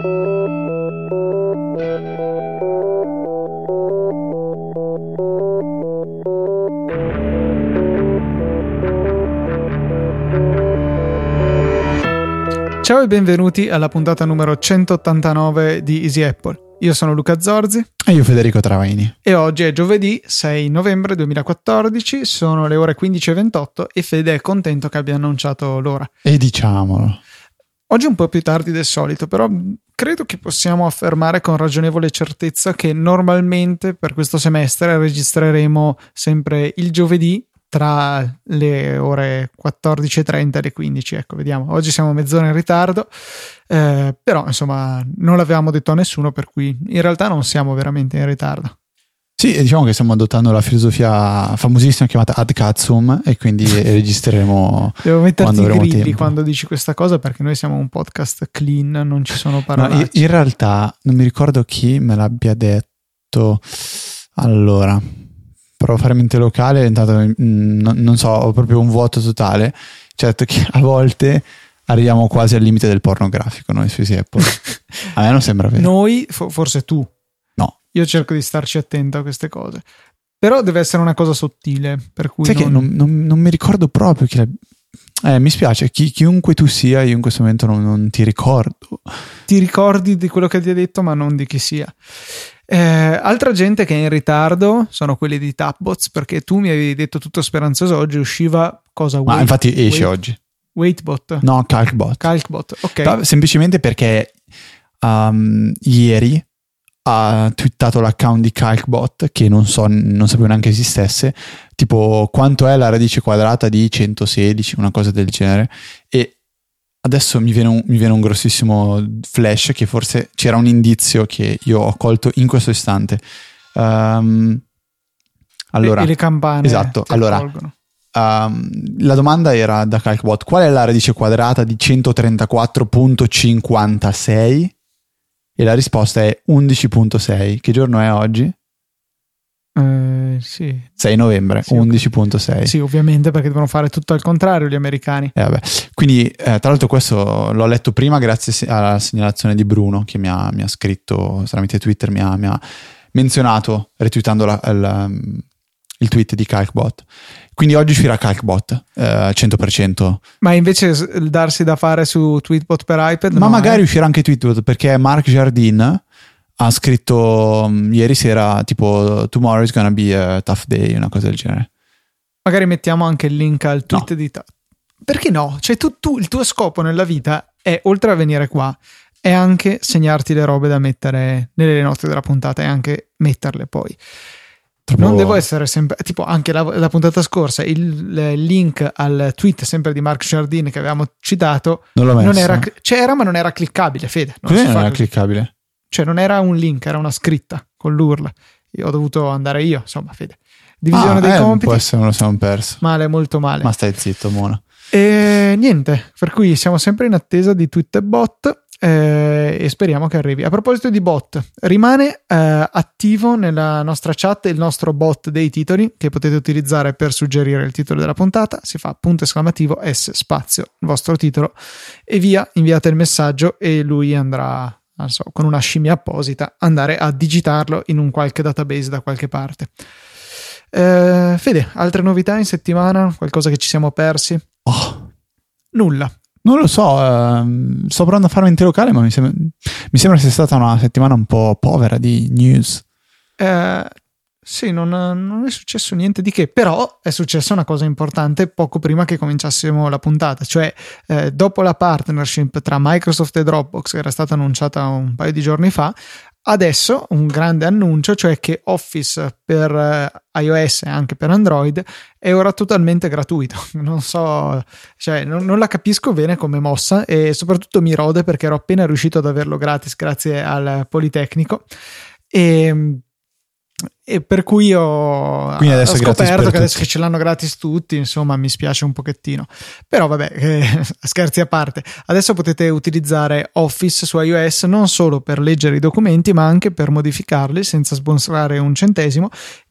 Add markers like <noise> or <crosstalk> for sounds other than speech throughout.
Ciao e benvenuti alla puntata numero 189 di Easy Apple. Io sono Luca Zorzi. E io Federico Travaini. E oggi è giovedì 6 novembre 2014, sono le ore 15.28 e Fede è contento che abbia annunciato l'ora. E diciamolo. Oggi è un po' più tardi del solito, però credo che possiamo affermare con ragionevole certezza che normalmente per questo semestre registreremo sempre il giovedì tra le ore 14.30 e le 15. Ecco, vediamo. Oggi siamo mezz'ora in ritardo, eh, però insomma non l'avevamo detto a nessuno, per cui in realtà non siamo veramente in ritardo. Sì, diciamo che stiamo adottando la filosofia famosissima chiamata ad cazzum e quindi <laughs> registreremo. Devo metterti i grilli tempo. quando dici questa cosa perché noi siamo un podcast clean, non ci sono parole. No, in realtà non mi ricordo chi me l'abbia detto. Allora, provo a fare mente locale, intanto mm, non, non so, ho proprio un vuoto totale. Certo che a volte arriviamo quasi al limite del pornografico noi sui Apple. <laughs> a me non sembra vero. Noi, forse tu. Io cerco di starci attento a queste cose. Però deve essere una cosa sottile. Per cui Sai non... che non, non, non, mi ricordo proprio chi. Eh, mi spiace, chi, chiunque tu sia, io in questo momento non, non ti ricordo. Ti ricordi di quello che ti ha detto, ma non di chi sia. Eh, altra gente che è in ritardo sono quelli di Tapbots perché tu mi avevi detto tutto speranzoso oggi usciva cosa Ma infatti esce wait, oggi. Waitbot? No, Calcbot. Calcbot, ok. Semplicemente perché um, ieri ha twittato l'account di Calcbot che non so, non sapevo neanche esistesse, tipo quanto è la radice quadrata di 116, una cosa del genere, e Adesso mi viene, un, mi viene, un, grossissimo flash che forse c'era un indizio che io ho colto in questo istante. Um, allora, e, le campane. Esatto. Allora, um, la domanda era da Calcbot: qual è la radice quadrata di 134.56? E la risposta è 11.6. Che giorno è oggi? Eh, sì. 6 novembre, sì, 11.6. Sì, ovviamente perché devono fare tutto al contrario gli americani. Eh, Quindi, eh, tra l'altro, questo l'ho letto prima grazie alla segnalazione di Bruno che mi ha, mi ha scritto tramite Twitter, mi ha, mi ha menzionato retweetando la, la, il tweet di Calcbot. Quindi oggi uscirà Calcbot eh, 100%. Ma invece darsi da fare su Tweetbot per iPad? Ma no, magari eh? uscirà anche Tweetbot perché Mark Jardin ha scritto um, ieri sera tipo tomorrow is gonna be a tough day, una cosa del genere. Magari mettiamo anche il link al tweet no. di... Ta- Perché no? Cioè tu, tu, il tuo scopo nella vita è, oltre a venire qua, è anche segnarti le robe da mettere nelle note della puntata e anche metterle poi. Troppo... Non devo essere sempre, tipo anche la, la puntata scorsa, il, il, link al tweet sempre di Mark Jardine che avevamo citato, non, l'ho non era, c'era ma non era cliccabile, Fede. Non non era cliccabile? Cioè non era un link, era una scritta con l'URL. Io ho dovuto andare io, insomma, Fede. Divisione ah, dei eh, compiti. Può essere, me lo siamo perso. Male, molto male. Ma stai zitto, Mona. E niente, per cui siamo sempre in attesa di Twitter bot eh, e speriamo che arrivi. A proposito di bot, rimane eh, attivo nella nostra chat il nostro bot dei titoli che potete utilizzare per suggerire il titolo della puntata. Si fa punto esclamativo S spazio il vostro titolo e via, inviate il messaggio e lui andrà non so, con una scimmia apposita, andare a digitarlo in un qualche database da qualche parte. Eh, Fede, altre novità in settimana? Qualcosa che ci siamo persi? Oh. Nulla. Non lo so, eh, sto provando a farmi intero locale, ma mi sembra, mi sembra sia stata una settimana un po' povera di news. Eh, sì, non, non, è successo niente di che, però è successa una cosa importante poco prima che cominciassimo la puntata, cioè eh, dopo la partnership tra Microsoft e Dropbox che era stata annunciata un paio di giorni fa, adesso un grande annuncio, cioè che Office per eh, iOS e anche per Android è ora totalmente gratuito. <laughs> Non so, cioè non, non la capisco bene come mossa e soprattutto mi rode perché ero appena riuscito ad averlo gratis grazie al Politecnico. E e per cui ho, Quindi adesso ho scoperto che adesso che ce l'hanno gratis tutti, insomma, mi spiace un pochettino. Però vabbè, <laughs> eh, scherzi a parte, adesso potete utilizzare Office su iOS non solo per leggere i documenti, ma anche per modificarli senza sbonsare un centesimo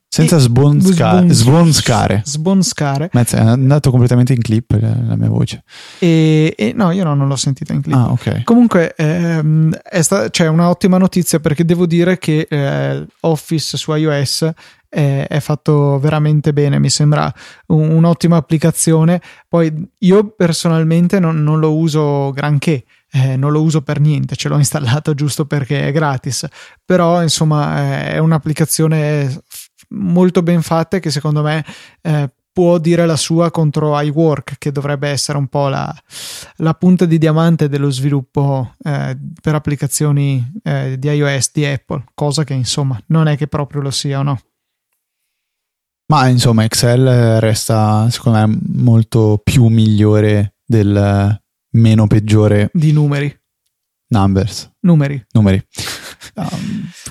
Senza E- sbonsca- sbon- sbonscare. Sbonscare. Mezzo, è andato completamente in clip la, la mia voce. E, e no, io no, non l'ho sentita in clip. Ah, ok. Comunque ehm, sta- c'è un'ottima notizia perché devo dire che eh, Office su iOS è, è fatto veramente bene, mi sembra un- un'ottima applicazione. Poi io personalmente non, non lo uso granché. eh, non lo uso per niente, ce l'ho <laughs> installato giusto perché è gratis, però insomma eh, è un'applicazione molto ben fatta e che secondo me eh, può dire la sua contro iWork, che dovrebbe essere un po' la, la punta di diamante dello sviluppo eh, per applicazioni eh, di iOS di Apple, cosa che insomma non è che proprio lo sia o no. Ma insomma, Excel resta secondo me molto più migliore del meno peggiore Di numeri. Numbers. Numeri. Numeri.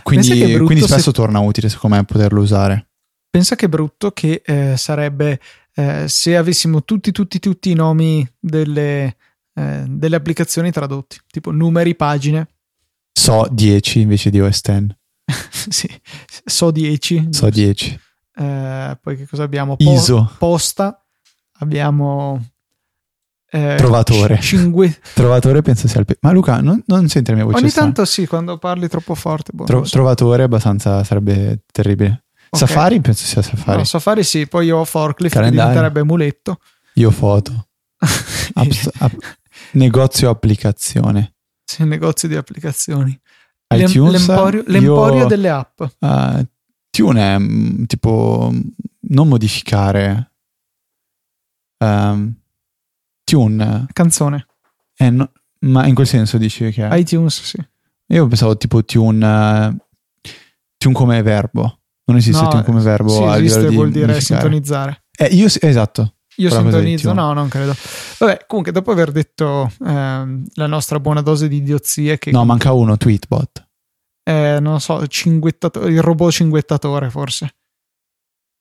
Quindi, quindi se- spesso torna utile secondo me poterlo usare. Pensa che brutto che eh, sarebbe eh, se avessimo tutti, tutti, tutti i nomi delle, eh, delle applicazioni tradotti, tipo numeri, pagine. So 10 invece di OS X. <laughs> sì, so 10. So 10. Eh, poi che cosa abbiamo? ISO. Posta. Abbiamo. Eh, Trovatore. cinque- <laughs> Trovatore penso sia il pe- Ma Luca, non, non senti la mia voce Ogni strana? tanto sì, quando parli troppo forte. boh, Tro- so. trovatore abbastanza sarebbe terribile. Ok. Safari penso sia Safari. No, Safari sì, poi io ho Forklift Calendario. diventerebbe muletto. Io foto. <laughs> Apps- app- negozio applicazione. Sì, negozio di applicazioni. ITunes. l'emporio, io- l'emporio delle app. Uh, Tune è mm, tipo non modificare. Um, tune Canzone. è no- ma in quel senso dici che è? iTunes, sì. Io pensavo tipo tune, eh, tune come verbo. Non esiste No, tune come verbo sì, esiste, di vuol dire modificare. sintonizzare. Eh, io esatto. Io sintonizzo, tune. no, non credo. Vabbè, comunque, dopo aver detto ehm, la nostra buona dose di idiozie, che No, manca uno, Tweetbot. eh, non so, il robot cinguettatore, forse.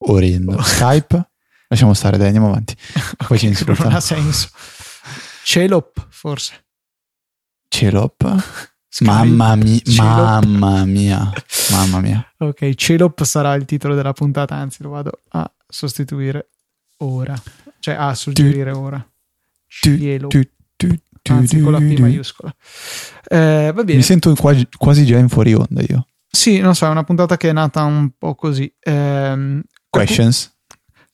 Orrendo. <laughs> Skype. Lasciamo stare, dai, andiamo avanti. <laughs> Poi ci non ha senso. Celop, forse. Celop. <laughs> Mamma mia, mamma mia, mamma mia. Ok, Celop sarà il titolo della puntata, anzi lo vado a sostituire ora. Cioè a suggerire ora. Tu- Celop. tu- tu- Anzi, con la P maiuscola. Eh, va bene. Mi sento quasi, quasi già in fuori onda io. Sì, non so, è una puntata che è nata un po' così. Ehm, Questions?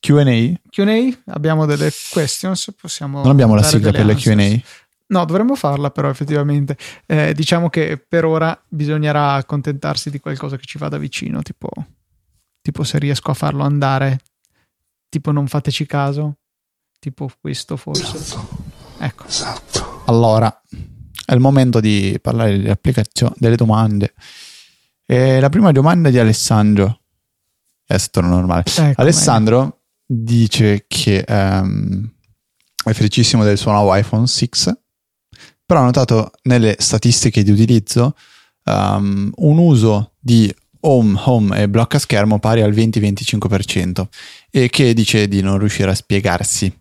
Q&A? Q&A, abbiamo delle questions, possiamo Non abbiamo la sigla per le. Q&A? No, dovremmo farla però effettivamente. Eh, diciamo che per ora bisognerà accontentarsi di qualcosa che ci vada vicino, tipo, tipo se riesco a farlo andare, tipo non fateci caso, tipo questo forse. Ecco, Allora, è il momento di parlare delle applicazioni, delle domande. E la prima domanda è di Alessandro. Adesso torno normale. Ecco, Alessandro dice che ehm, è felicissimo del suo nuovo iPhone 6, però ha notato nelle statistiche di utilizzo ehm, un uso di home, home e blocca schermo pari al 20-25% e che dice di non riuscire a spiegarsi.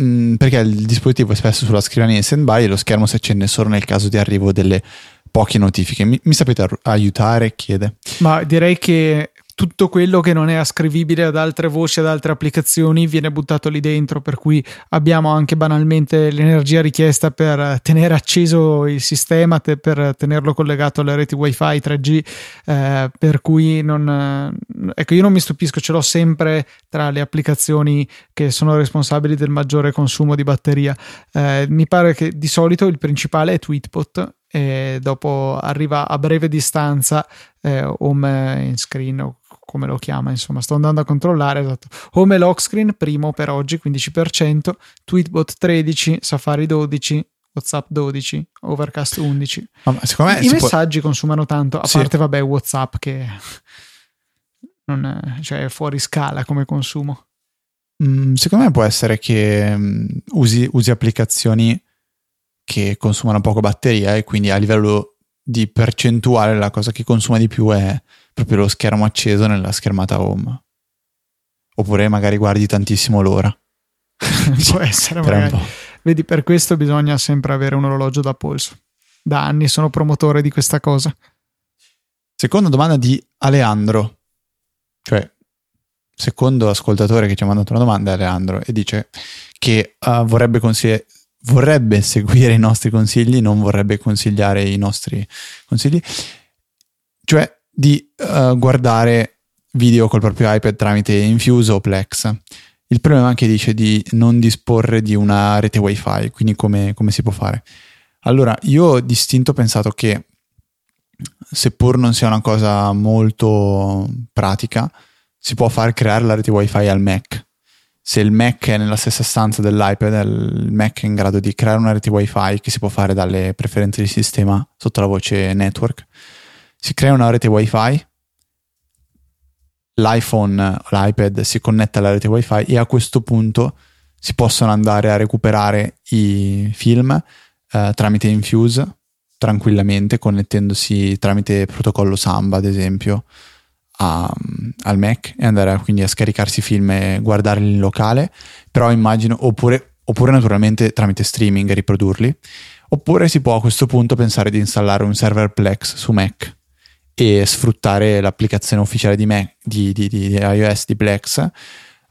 Mm, perché il dispositivo è spesso sulla scrivania in stand-by e lo schermo si accende solo nel caso di arrivo delle poche notifiche. Mi, mi sapete ar- aiutare? Chiede. Ma direi che tutto quello che non è ascrivibile ad altre voci, ad altre applicazioni, viene buttato lì dentro, per cui abbiamo anche banalmente l'energia richiesta per tenere acceso il sistema, te- per tenerlo collegato alle reti wifi 3G, eh, per cui non... eh, ecco, io non mi stupisco, ce l'ho sempre tra le applicazioni che sono responsabili del maggiore consumo di batteria. Eh, mi pare che di solito il principale è Tweetbot e dopo arriva a breve distanza eh, home in screen o come lo chiama insomma sto andando a controllare esatto. Home lock screen primo per oggi 15% tweetbot 13 safari 12 whatsapp 12 overcast 11 Ma secondo me i si può- messaggi consumano tanto a Sì. parte vabbè whatsapp che non è, cioè è fuori scala come consumo. Mm, secondo me può essere che mm, usi, usi applicazioni che consumano poco batteria e quindi a livello di percentuale la cosa che consuma di più è proprio lo schermo acceso nella schermata home. Oppure magari guardi tantissimo l'ora. <laughs> può essere Per un magari vedi per questo bisogna sempre avere un orologio da polso da anni sono promotore di questa cosa Seconda domanda di Aleandro. Cioè, secondo ascoltatore che ci ha mandato una domanda è Leandro e dice che uh, vorrebbe, consigli- vorrebbe seguire i nostri consigli, non vorrebbe consigliare i nostri consigli, cioè di uh, guardare video col proprio iPad tramite Infuse o Plex. Il problema è che dice di non disporre di una rete wifi, quindi come, come si può fare? Allora, io ho distinto pensato che seppur non sia una cosa molto pratica, si può far creare la rete wifi al Mac. Se il Mac è nella stessa stanza dell'iPad, il Mac è in grado di creare una rete wifi che si può fare dalle preferenze di sistema sotto la voce network. Si crea una rete wifi, l'iPhone o l'iPad si connette alla rete wifi e a questo punto si possono andare a recuperare i film eh, tramite Infuse tranquillamente connettendosi tramite protocollo Samba ad esempio a, al Mac e andare a, quindi a scaricarsi film e guardarli in locale. Però immagino oppure, oppure naturalmente tramite streaming riprodurli. Oppure si può a questo punto pensare di installare un server Plex su Mac e sfruttare l'applicazione ufficiale di, Mac, di, di, di iOS di Plex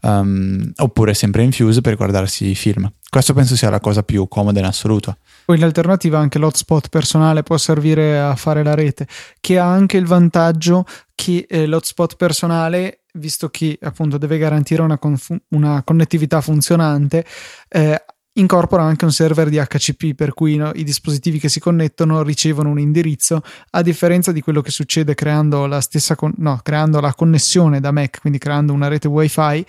um, oppure sempre Infuse per guardarsi i film. Questo penso sia la cosa più comoda in assoluto. Poi in alternativa anche l'hotspot personale può servire a fare la rete, che ha anche il vantaggio che eh, l'hotspot personale, visto che appunto deve garantire una, conf- una connettività funzionante, eh, incorpora anche un server di HCP per cui no, i dispositivi che si connettono ricevono un indirizzo a differenza di quello che succede creando la con- no, creando la connessione da Mac quindi creando una rete wifi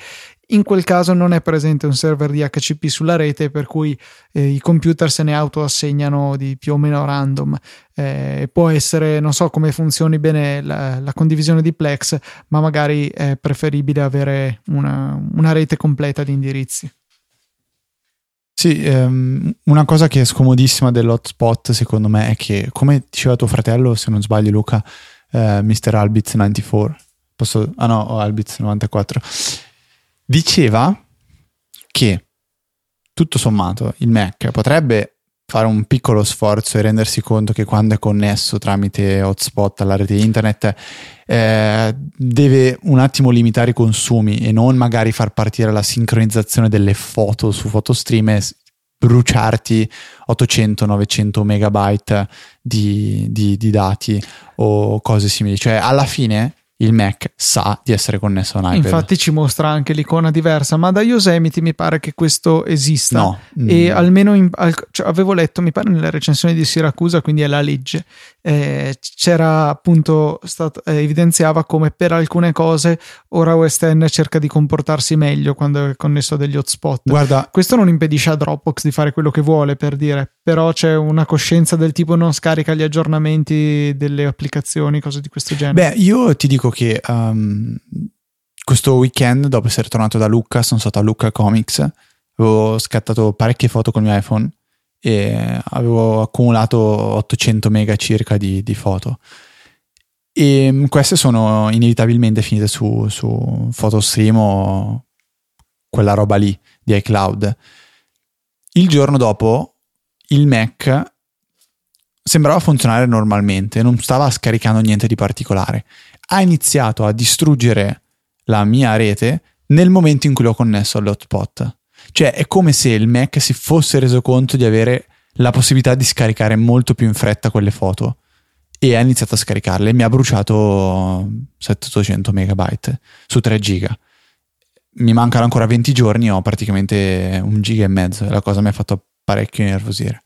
in quel caso non è presente un server di HCP sulla rete per cui eh, i computer se ne autoassegnano di più o meno random. Eh, può essere, non so come funzioni bene la, la, condivisione di Plex, ma magari è preferibile avere una, una rete completa di indirizzi. Sì, um, una cosa che è scomodissima dell'hotspot secondo me è che, come diceva tuo fratello, se non sbaglio Luca, eh, Mr. Albitz 94, posso, ah no, Albitz 94, diceva che tutto sommato il Mac potrebbe fare un piccolo sforzo e rendersi conto che quando è connesso tramite hotspot alla rete internet eh, deve un attimo limitare i consumi e non magari far partire la sincronizzazione delle foto su PhotoStream e bruciarti 800-900 megabyte di, di, di dati o cose simili. Cioè alla fine il Mac sa di essere connesso a un iPad. Infatti ci mostra anche l'icona diversa, ma da Yosemite mi pare che questo esista. No. E mm. almeno in, al, cioè, avevo letto, mi pare nelle recensioni di Siracusa, quindi è la legge, eh, c'era appunto stato, eh, evidenziava come per alcune cose ora West End cerca di comportarsi meglio quando è connesso a degli hotspot. Guarda, questo non impedisce a Dropbox di fare quello che vuole per dire, però c'è una coscienza del tipo non scarica gli aggiornamenti delle applicazioni, cose di questo genere. Beh, io ti dico che um, questo weekend, dopo essere tornato da Lucca, sono stato a Lucca Comics, avevo scattato parecchie foto con il mio iPhone e avevo accumulato 800 mega circa di, di foto. E mm, queste sono inevitabilmente finite su, su PhotoStream o quella roba lì di iCloud. Il giorno dopo il Mac sembrava funzionare normalmente, non stava scaricando niente di particolare. Ha iniziato a distruggere la mia rete nel momento in cui l'ho connesso all'hotspot. Cioè è come se il Mac si fosse reso conto di avere la possibilità di scaricare molto più in fretta quelle foto e ha iniziato a scaricarle e mi ha bruciato 700 megabyte su 3 giga. Mi mancano ancora 20 giorni, ho praticamente un giga e mezzo la cosa mi ha fatto parecchio nervosire.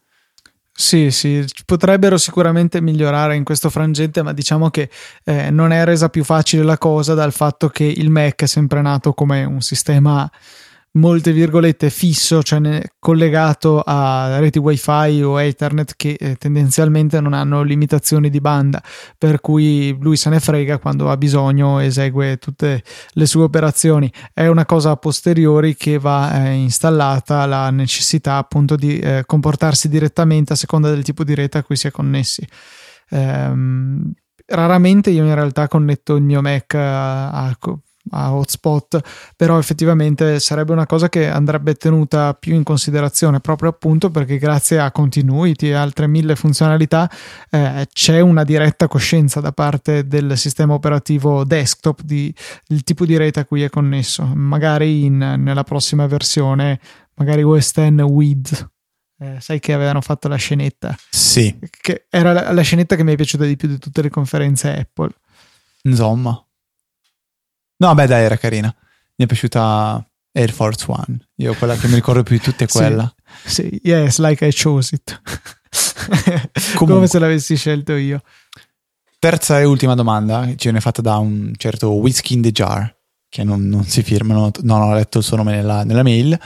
Sì, sì, potrebbero sicuramente migliorare in questo frangente, ma diciamo che eh, non è resa più facile la cosa dal fatto che il Mac è sempre nato come un sistema molte virgolette fisso, cioè collegato a reti wifi o ethernet che eh, tendenzialmente non hanno limitazioni di banda, per cui lui se ne frega quando ha bisogno, esegue tutte le sue operazioni. È una cosa a posteriori che va eh, installata la necessità appunto di eh, comportarsi direttamente a seconda del tipo di rete a cui si è connessi. Ehm, raramente io in realtà connetto il mio Mac a, a a hotspot, però effettivamente sarebbe una cosa che andrebbe tenuta più in considerazione proprio appunto perché grazie a continuity e altre mille funzionalità eh, c'è una diretta coscienza da parte del sistema operativo desktop di, del tipo di rete a cui è connesso. Magari in, nella prossima versione, magari OS X with eh, sai che avevano fatto la scenetta? Sì. Che era la, la, scenetta che mi è piaciuta di più di tutte le conferenze Apple. Insomma. No, beh, dai, era carina. Mi è piaciuta Air Force One. Io quella che mi ricordo più di tutte è quella. Sì, sì. yes, like I chose it. <laughs> Come se l'avessi scelto io. Terza e ultima domanda, ci viene fatta da un certo Whiskey in the Jar, che non, non si firmano, non ho letto il suo nome nella, nella mail.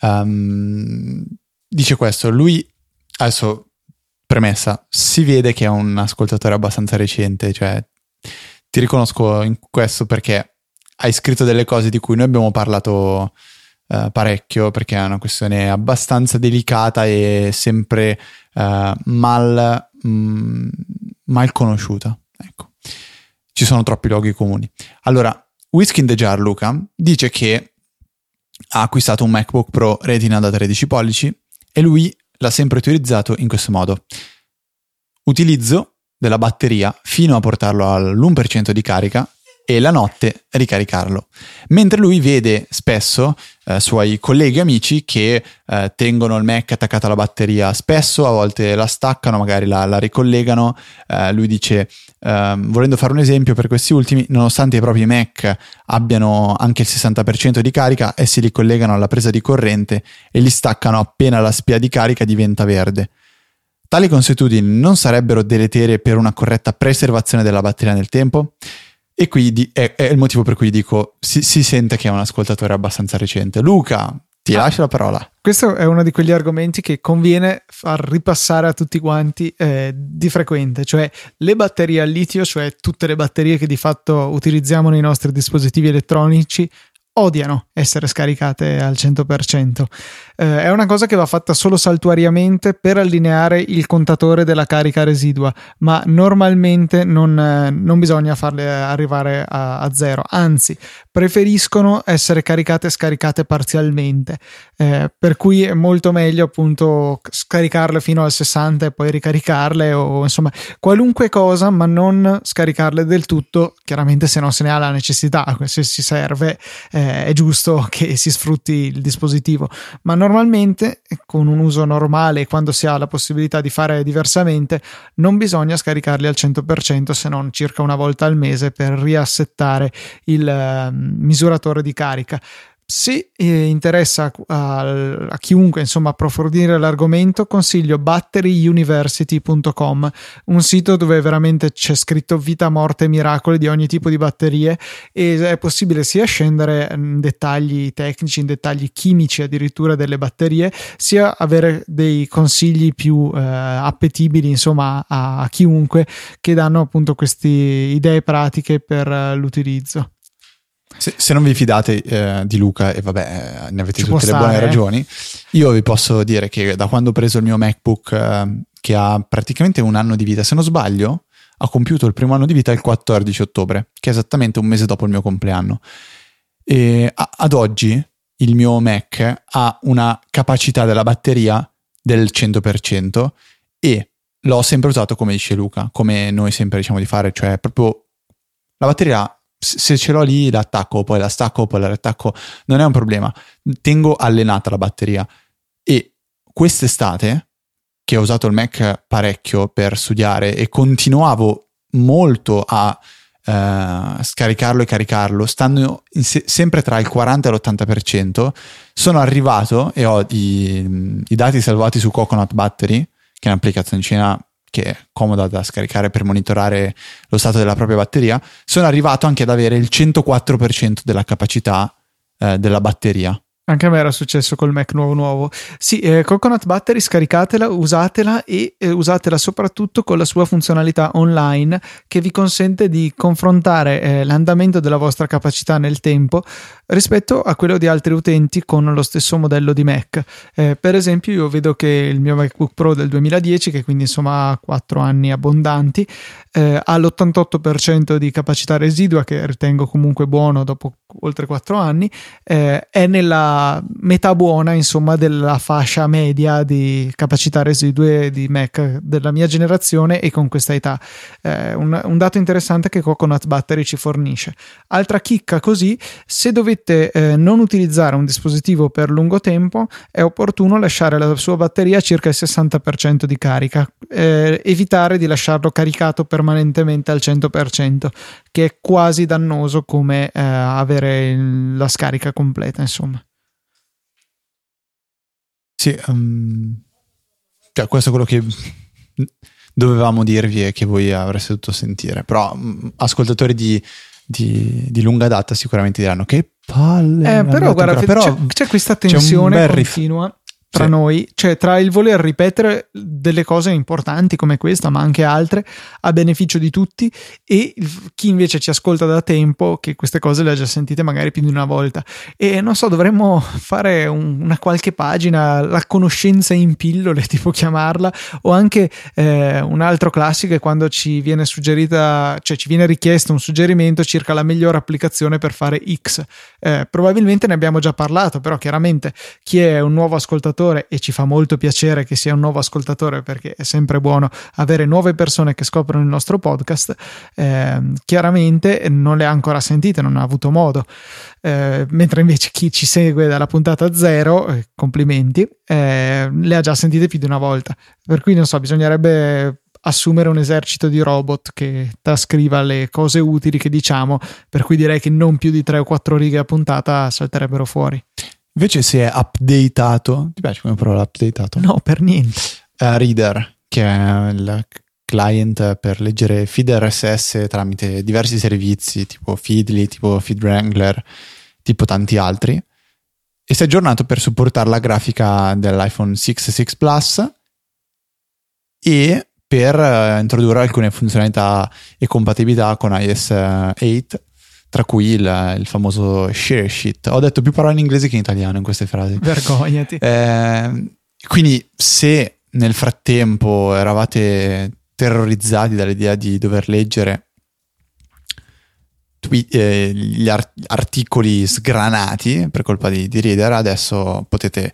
Um, dice questo, lui adesso premessa, si vede che è un ascoltatore abbastanza recente, cioè ti riconosco in questo perché hai scritto delle cose di cui noi abbiamo parlato uh, parecchio perché è una questione abbastanza delicata e sempre uh, mal, mm, mal conosciuta. Ecco. Ci sono troppi luoghi comuni. Allora, Whisky in the Jar Luca dice che ha acquistato un MacBook Pro Retina da 13 pollici e lui l'ha sempre utilizzato in questo modo. Utilizzo della batteria fino a portarlo all'1% di carica e la notte ricaricarlo. Mentre lui vede spesso eh, suoi colleghi e amici che eh, tengono il Mac attaccato alla batteria spesso, a volte la staccano, magari la, la ricollegano. Eh, lui dice, ehm, volendo fare un esempio per questi ultimi, nonostante i propri Mac abbiano anche il 60% di carica, essi li collegano alla presa di corrente e li staccano appena la spia di carica diventa verde. Tali consuetudini non sarebbero deleterie per una corretta preservazione della batteria nel tempo? E quindi è, è, il motivo per cui dico si, si, sente che è un ascoltatore abbastanza recente. Luca, ti ah, lascio la parola. Questo è uno di quegli argomenti che conviene far ripassare a tutti quanti eh, di frequente, cioè le batterie al litio, cioè tutte le batterie che di fatto utilizziamo nei nostri dispositivi elettronici, odiano essere scaricate al 100%. Eh, è una cosa che va fatta solo saltuariamente per allineare il contatore della carica residua, ma normalmente non, eh, non bisogna farle arrivare a, a, zero, anzi preferiscono essere caricate e scaricate parzialmente, eh, per cui è molto meglio appunto scaricarle fino al 60 e poi ricaricarle o insomma qualunque cosa, ma non scaricarle del tutto, chiaramente se non se ne ha la necessità, se si serve eh, è giusto che si sfrutti il dispositivo, ma normalmente con un uso normale quando si ha la possibilità di fare diversamente non bisogna scaricarli al 100% se non circa una volta al mese per riassettare il uh, misuratore di carica se eh, interessa a, a, chiunque insomma approfondire l'argomento consiglio batteryuniversity.com un sito dove veramente c'è scritto vita, morte e miracoli di ogni tipo di batterie e è possibile sia scendere in dettagli tecnici in dettagli chimici addirittura delle batterie sia avere dei consigli più eh, appetibili insomma a, a chiunque che danno appunto queste idee pratiche per uh, l'utilizzo se, se, non vi fidate eh, di Luca, e vabbè, eh, ne avete Ci tutte le stare, buone eh? ragioni, io vi posso dire che da quando ho preso il mio MacBook, eh, che ha praticamente un anno di vita, se non sbaglio, ha compiuto il primo anno di vita il 14 ottobre, che è esattamente un mese dopo il mio compleanno. E a, ad oggi il mio Mac ha una capacità della batteria del 100% e l'ho sempre usato come dice Luca, come noi sempre diciamo di fare, cioè proprio la batteria se ce l'ho lì l'attacco, poi la stacco, poi la riattacco, non è un problema. Tengo allenata la batteria e quest'estate che ho usato il Mac parecchio per studiare e continuavo molto a uh, scaricarlo e caricarlo, stando se- sempre tra il 40 e l'80%, sono arrivato e ho i, i dati salvati su Coconut Battery, che è un'applicazione che è comoda da scaricare per monitorare lo stato della propria batteria, sono arrivato anche ad avere il 104% della capacità eh, della batteria Anche a me era successo col Mac nuovo nuovo. Sì, eh, Coconut Battery scaricatela, usatela e eh, usatela soprattutto con la sua funzionalità online che vi consente di confrontare eh, l'andamento della vostra capacità nel tempo rispetto a quello di altri utenti con lo stesso modello di Mac. Eh, per esempio, io vedo che il mio MacBook Pro del 2010, che quindi insomma ha 4 anni abbondanti, eh, ha l'88% di capacità residua, che ritengo comunque buono dopo oltre 4 anni, eh, è nella metà buona insomma della fascia media di capacità residue di Mac della mia generazione e con questa età. Eh, un, un, dato interessante che Coconut Battery ci fornisce. Altra chicca così, se dovete eh, non utilizzare un dispositivo per lungo tempo, è opportuno lasciare la sua batteria a circa il 60% di carica, eh, evitare di lasciarlo caricato permanentemente al 100%, che è quasi dannoso come eh, avere la scarica completa, insomma. Sì, um, cioè questo è quello che dovevamo dirvi e che voi avreste dovuto sentire. Però um, ascoltatori di, di, di, lunga data sicuramente diranno che palle. Eh, però guarda, però c'è, c'è, questa tensione continua tra sì. noi, cioè tra il voler ripetere delle cose importanti come questa, ma anche altre, a beneficio di tutti, e chi invece ci ascolta da tempo, che queste cose le ha già sentite magari più di una volta. E non so, dovremmo fare un, una qualche pagina, la conoscenza in pillole, <laughs> tipo chiamarla, o anche eh, un altro classico è quando ci viene suggerita, cioè ci viene richiesto un suggerimento circa la migliore applicazione per fare X. Eh, probabilmente ne abbiamo già parlato, però chiaramente chi è un nuovo ascoltatore ascoltatore e ci fa molto piacere che sia un nuovo ascoltatore perché è sempre buono avere nuove persone che scoprono il nostro podcast. Eh, chiaramente non le ha ancora sentite, non ha avuto modo. Eh, mentre invece chi ci segue dalla puntata zero, eh, complimenti, eh, le ha già sentite più di una volta. Per cui non so, bisognerebbe assumere un esercito di robot che trascriva le cose utili che diciamo, per cui direi che non più di 3 o 4 righe a puntata salterebbero fuori. Invece si è updatato, ti piace come parola updatato? No, per niente. Uh, Reader, che è il client per leggere feed RSS tramite diversi servizi tipo Feedly, tipo FeedWrangler, tipo tanti altri. E si è aggiornato per supportare la grafica dell'iPhone 6 e 6 Plus e per uh, introdurre alcune funzionalità e compatibilità con iOS 8 tra cui il, il, famoso share sheet. Ho detto più parole in inglese che in italiano in queste frasi. Vergognati. Eh, quindi se nel frattempo eravate terrorizzati dall'idea di dover leggere tweet, eh, gli art- articoli sgranati per colpa di, di Reader, adesso potete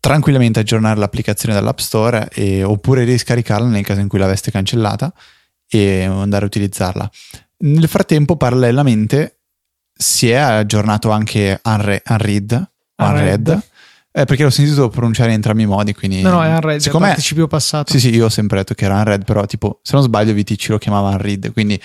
tranquillamente aggiornare l'applicazione dall'App Store e, oppure riscaricarla nel caso in cui l'aveste cancellata e andare a utilizzarla. Nel frattempo, parallelamente, si è aggiornato anche Unre- Unread, Unread. Eh, perché l'ho sentito pronunciare in entrambi i modi, quindi... No, no, è Unread, secondo me... participio passato. Sì, sì, io ho sempre detto che era Unread, però tipo, se non sbaglio VTC lo chiamava Unread, quindi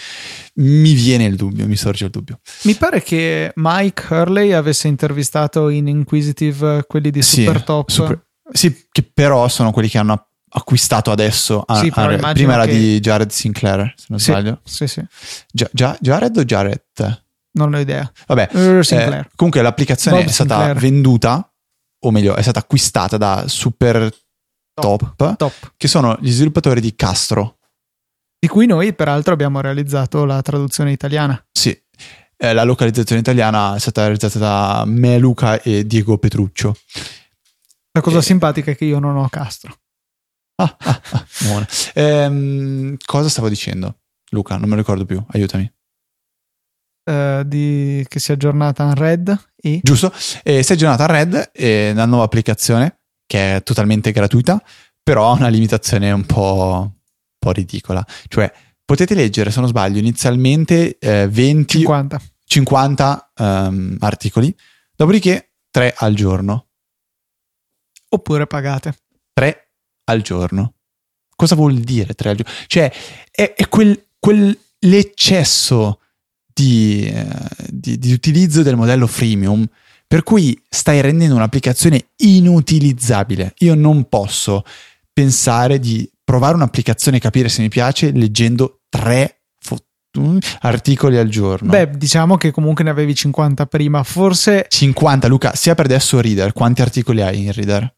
mi viene il dubbio, mi sorge il dubbio. Mi pare che Mike Hurley avesse intervistato in Inquisitive quelli di sì, Super Top. Super, sì, che però sono quelli che hanno acquistato adesso. A, sì, a, prima era che... di Jared Sinclair, se non sì, sbaglio. Sì, sì. Gia, Gia, Jared o Jared? Non ho idea. Vabbè, uh, eh, comunque l'applicazione Bob è stata Sinclair. venduta, o meglio, è stata acquistata da Super Top, Top, Top, che sono gli sviluppatori di Castro. Di cui noi, peraltro, abbiamo realizzato la traduzione italiana. Sì, eh, la localizzazione italiana è stata realizzata da me, Luca e Diego Petruccio. La cosa e... simpatica è che io non ho Castro. Ah, ah, ah, ehm, cosa stavo dicendo? Luca, non me lo ricordo più, aiutami. Uh, di, che si è aggiornata in Red e... Giusto, eh, si è aggiornata in Red e una nuova applicazione che è totalmente gratuita, però ha una limitazione un po', un po', ridicola. Cioè, potete leggere, se non sbaglio, inizialmente eh, 20... 50. 50 um, articoli, dopodiché 3 al giorno. Oppure pagate. 3 al giorno. Cosa vuol dire tre al giorno? Cioè, è, è quel, quell'eccesso di, eh, di, di utilizzo del modello freemium per cui stai rendendo un'applicazione inutilizzabile. Io non posso pensare di provare un'applicazione e capire se mi piace leggendo tre articoli al giorno. Beh, diciamo che comunque ne avevi 50 prima, forse 50, Luca, sia per adesso Reader, quanti articoli hai in Reader?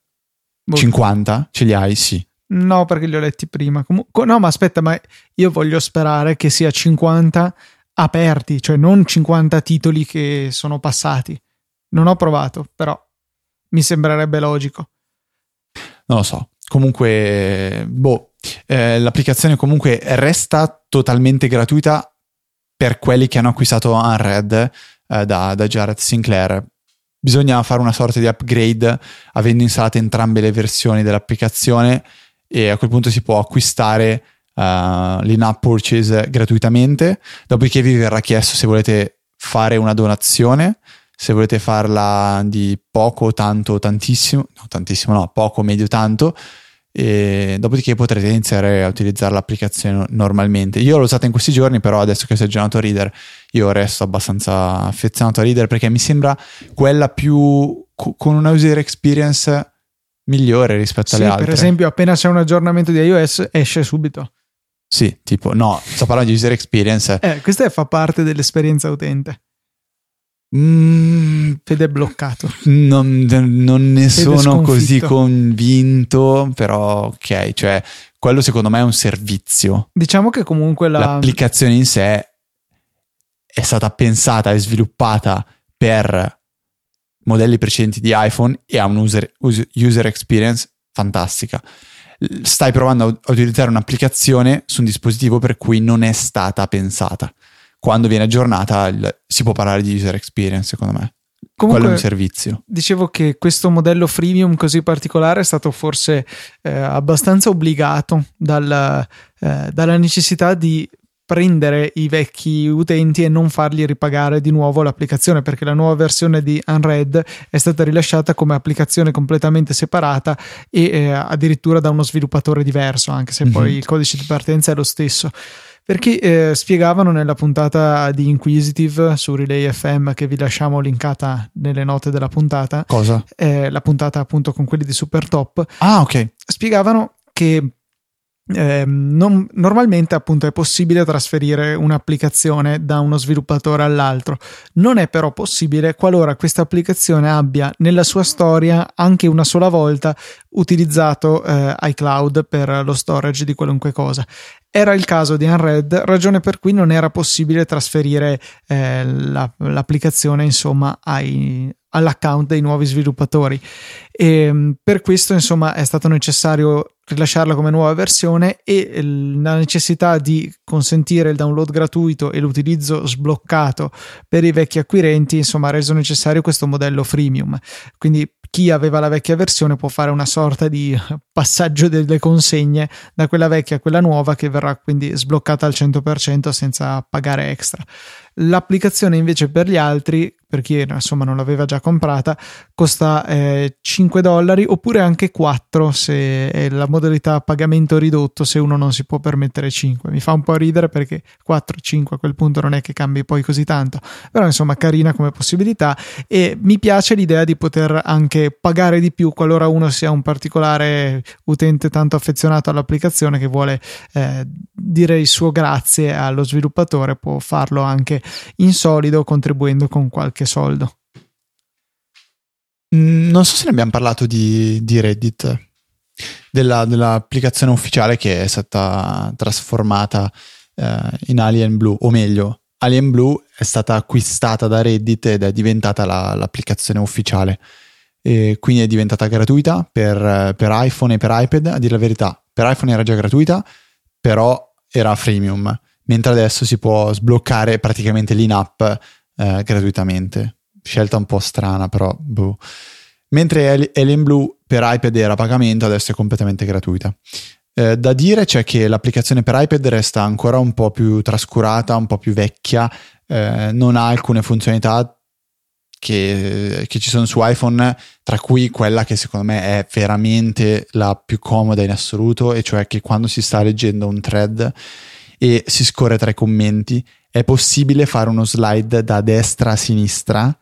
Boh. 50? Ce li hai? Sì. no, perché li ho letti prima. Comunque, no, ma aspetta, ma io voglio sperare che sia 50 aperti, cioè non 50 titoli che sono passati. Non ho provato, però mi sembrerebbe logico. Non lo so. Comunque, boh, eh, l'applicazione comunque resta totalmente gratuita per quelli che hanno acquistato Unread eh, da, da Jared Sinclair. Bisogna fare una sorta di upgrade avendo installate entrambe le versioni dell'applicazione e a quel punto si può acquistare uh, l'in-app purchase gratuitamente. Dopodiché vi verrà chiesto se volete fare una donazione, se volete farla di poco, tanto, tantissimo, no, tantissimo no, poco, medio, tanto e dopodiché potrete iniziare a utilizzare l'applicazione normalmente. Io l'ho usata in questi giorni, però adesso che è aggiornato Reader, io resto abbastanza affezionato a Reader perché mi sembra quella più con una user experience migliore rispetto alle Sì, altre. per esempio, appena c'è un aggiornamento di iOS esce subito. Sì, tipo, no, sto parlando di user experience. Eh, questa fa parte dell'esperienza utente. Mm, Fede è bloccato. non, non ne Fede sono così sconfitto. convinto, però ok, cioè quello secondo me è un servizio. Diciamo che comunque la... L'applicazione in sé è stata pensata e sviluppata per modelli precedenti di iPhone e ha un user, us- user experience fantastica. Stai provando a utilizzare un'applicazione su un dispositivo per cui non è stata pensata. Quando viene aggiornata il- si può parlare di user experience, secondo me. comunque, Quello è un servizio. dicevo che questo modello freemium così particolare è stato forse eh, abbastanza obbligato dal, eh, dalla necessità di prendere i vecchi utenti e non fargli ripagare di nuovo l'applicazione perché la nuova versione di Unread è stata rilasciata come applicazione completamente separata e eh, addirittura da uno sviluppatore diverso anche se poi Mhm. il codice di partenza è lo stesso perché eh, spiegavano nella puntata di Inquisitive su Relay FM che vi lasciamo linkata nelle note della puntata Cosa? eh, la puntata appunto con quelli di Super Top, Ah, ok. spiegavano che ehm, non- normalmente appunto è possibile trasferire un'applicazione da uno sviluppatore all'altro. Non è però possibile qualora questa applicazione abbia nella sua storia anche una sola volta utilizzato eh, iCloud per lo storage di qualunque cosa. Era il caso di Unread, ragione per cui non era possibile trasferire eh, la- l'applicazione insomma ai- all'account dei nuovi sviluppatori e mh, per questo insomma è stato necessario rilasciarla come nuova versione e eh, la necessità di consentire il download gratuito e l'utilizzo sbloccato per i vecchi acquirenti insomma ha reso necessario questo modello freemium quindi chi aveva la vecchia versione può fare una sorta di <laughs> passaggio delle consegne da quella vecchia a quella nuova che verrà quindi sbloccata al 100% senza pagare extra. L'applicazione invece per gli altri, per chi insomma non l'aveva già comprata, costa eh, 5 dollari oppure anche 4 se è la modalità pagamento ridotto se uno non si può permettere 5. Mi fa un po' ridere perché 4-5 a quel punto non è che cambi poi così tanto, però insomma carina come possibilità e mi piace l'idea di poter anche pagare di più qualora uno sia un particolare utente tanto affezionato all'applicazione che vuole eh, dire il suo grazie allo sviluppatore può farlo anche in solido contribuendo con qualche soldo. Mm, Non so se ne abbiamo parlato di, di Reddit, della- dell'applicazione ufficiale che è stata trasformata eh, in Alien Blue, o meglio, Alien Blue è stata acquistata da Reddit ed è diventata la- l'applicazione ufficiale. E quindi è diventata gratuita per, per iPhone e per iPad. A dire la verità, per iPhone era già gratuita, però era freemium, mentre adesso si può sbloccare praticamente l'in-app eh, gratuitamente. Scelta un po' strana, però boh. Mentre Ali- Alien Blue per iPad era a pagamento, adesso è completamente gratuita. Eh, da dire c'è che l'applicazione per iPad resta ancora un po' più trascurata, un po' più vecchia, eh, non ha alcune funzionalità che, che ci sono su iPhone, tra cui quella che secondo me è veramente la più comoda in assoluto, e cioè che quando si sta leggendo un thread e si scorre tra i commenti, è possibile fare uno slide da destra a sinistra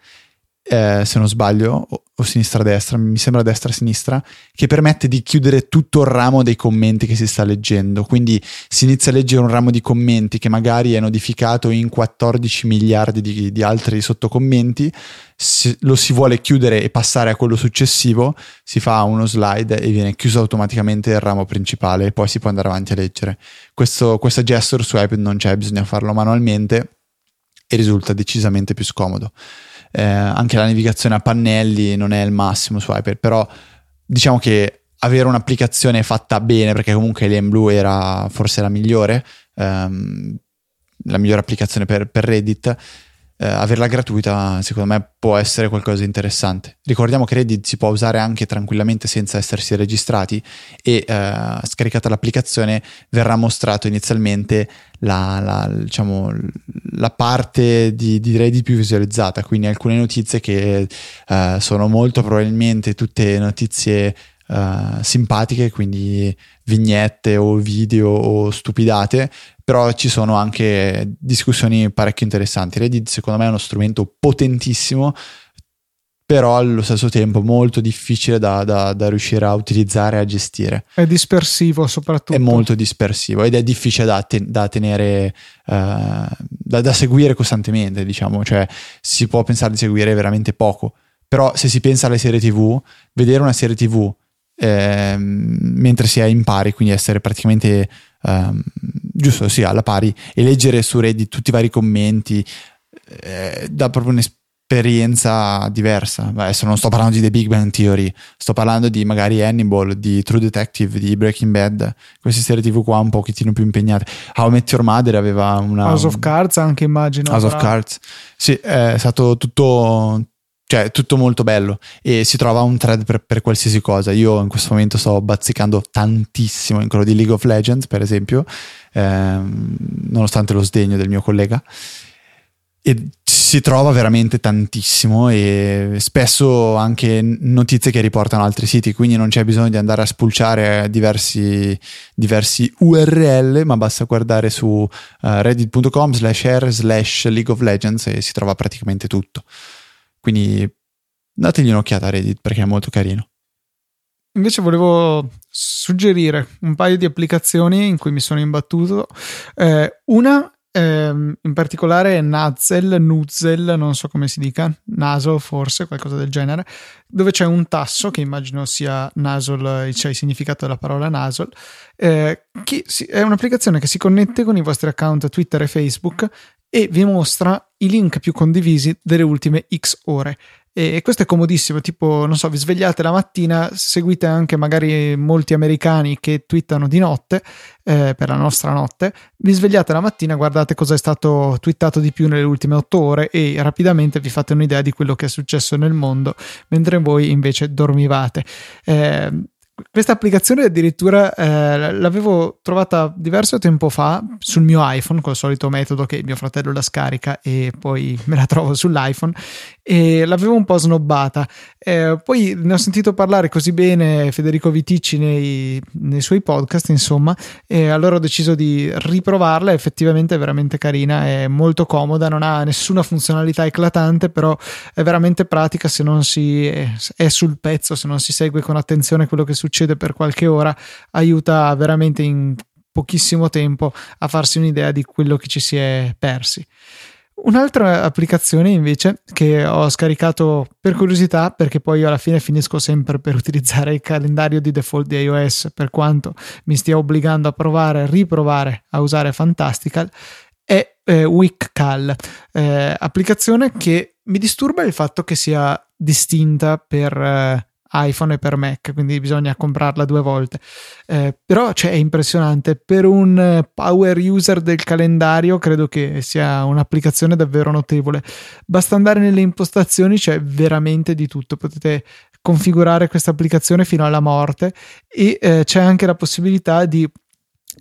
eh, se non sbaglio, o, o sinistra-destra, mi sembra destra-sinistra, che permette di chiudere tutto il ramo dei commenti che si sta leggendo. Quindi si inizia a leggere un ramo di commenti che magari è notificato in 14 miliardi di, di altri sottocommenti, si, lo si vuole chiudere e passare a quello successivo, si fa uno slide e viene chiuso automaticamente il ramo principale e poi si può andare avanti a leggere. Questo, questa gesture su iPad non c'è, bisogna farlo manualmente e risulta decisamente più scomodo eh, anche la navigazione a pannelli non è il massimo su iPad, però diciamo che avere un'applicazione fatta bene, perché comunque Blue era forse la migliore, ehm, la migliore applicazione per, per Reddit, eh, averla gratuita secondo me può essere qualcosa di interessante. Ricordiamo che Reddit si può usare anche tranquillamente senza essersi registrati e eh, scaricata l'applicazione verrà mostrato inizialmente la, la, diciamo, la parte di, di, Reddit più visualizzata, quindi alcune notizie che eh, sono molto probabilmente tutte notizie Uh, simpatiche, quindi vignette o video o stupidate, però ci sono anche discussioni parecchio interessanti. Reddit secondo me è uno strumento potentissimo, però allo stesso tempo molto difficile da, da, da riuscire a utilizzare e a gestire. È dispersivo soprattutto. È molto dispersivo ed è difficile da, te, da tenere, uh, da, da seguire costantemente, diciamo, cioè si può pensare di seguire veramente poco, però se si pensa alle serie tv, vedere una serie tv eh, mentre si è in pari, quindi essere praticamente um, giusto, sì, alla pari e leggere su Reddit tutti i vari commenti eh, dà proprio un'esperienza diversa. Adesso non sto parlando di The Big Bang Theory, sto parlando di magari Hannibal, di True Detective, di Breaking Bad, queste serie TV qua un pochettino più impegnate. How I Met Your Mother aveva una... House of Cards anche immagino. House of Cards, sì, è stato tutto cioè tutto molto bello e si trova un thread per, per, qualsiasi cosa. Io in questo momento sto bazzicando tantissimo in quello di League of Legends, per esempio, ehm, nonostante lo sdegno del mio collega. E si trova veramente tantissimo e spesso anche notizie che riportano altri siti, quindi non c'è bisogno di andare a spulciare diversi, diversi URL, ma basta guardare su uh, reddit.com slash r slash League of Legends e si trova praticamente tutto. Quindi dategli un'occhiata a Reddit perché è molto carino. Invece volevo suggerire un paio di applicazioni in cui mi sono imbattuto. Eh, una ehm, in particolare è Nazel, Nuzel, non so come si dica, Naso forse, qualcosa del genere, dove c'è un tasso che immagino sia nasal, cioè il significato della parola nasal, eh, che è un'applicazione che si connette con i vostri account Twitter e Facebook e vi mostra i link più condivisi delle ultime X ore. E questo è comodissimo, tipo, non so, vi svegliate la mattina, seguite anche magari molti americani che twittano di notte, eh, per la nostra notte, vi svegliate la mattina, guardate cosa è stato twittato di più nelle ultime otto ore e rapidamente vi fate un'idea di quello che è successo nel mondo, mentre voi invece dormivate. Eh, questa applicazione addirittura eh, l'avevo trovata diverso tempo fa sul mio iPhone col solito metodo che mio fratello la scarica e poi <laughs> me la trovo sull'iPhone e l'avevo un po' snobbata. Eh, poi ne ho sentito parlare così bene Federico Viticci nei, nei suoi podcast, insomma, e allora ho deciso di riprovarla. Effettivamente è veramente carina, è molto comoda, non ha nessuna funzionalità eclatante, però è veramente pratica se non si è, è sul pezzo, se non si segue con attenzione quello che succede succede per qualche ora aiuta veramente in pochissimo tempo a farsi un'idea di quello che ci si è persi. Un'altra applicazione invece che ho scaricato per curiosità perché poi alla fine finisco sempre per utilizzare il calendario di default di iOS per quanto mi stia obbligando a provare, a riprovare a usare Fantastical è eh, WeekCal, eh, applicazione che mi disturba il fatto che sia distinta per eh, iPhone e per Mac, quindi bisogna comprarla due volte. Eh, però cioè, è impressionante. Per un power user del calendario, credo che sia un'applicazione davvero notevole. Basta andare nelle impostazioni, c'è veramente di tutto. Potete configurare questa applicazione fino alla morte e eh, c'è anche la possibilità di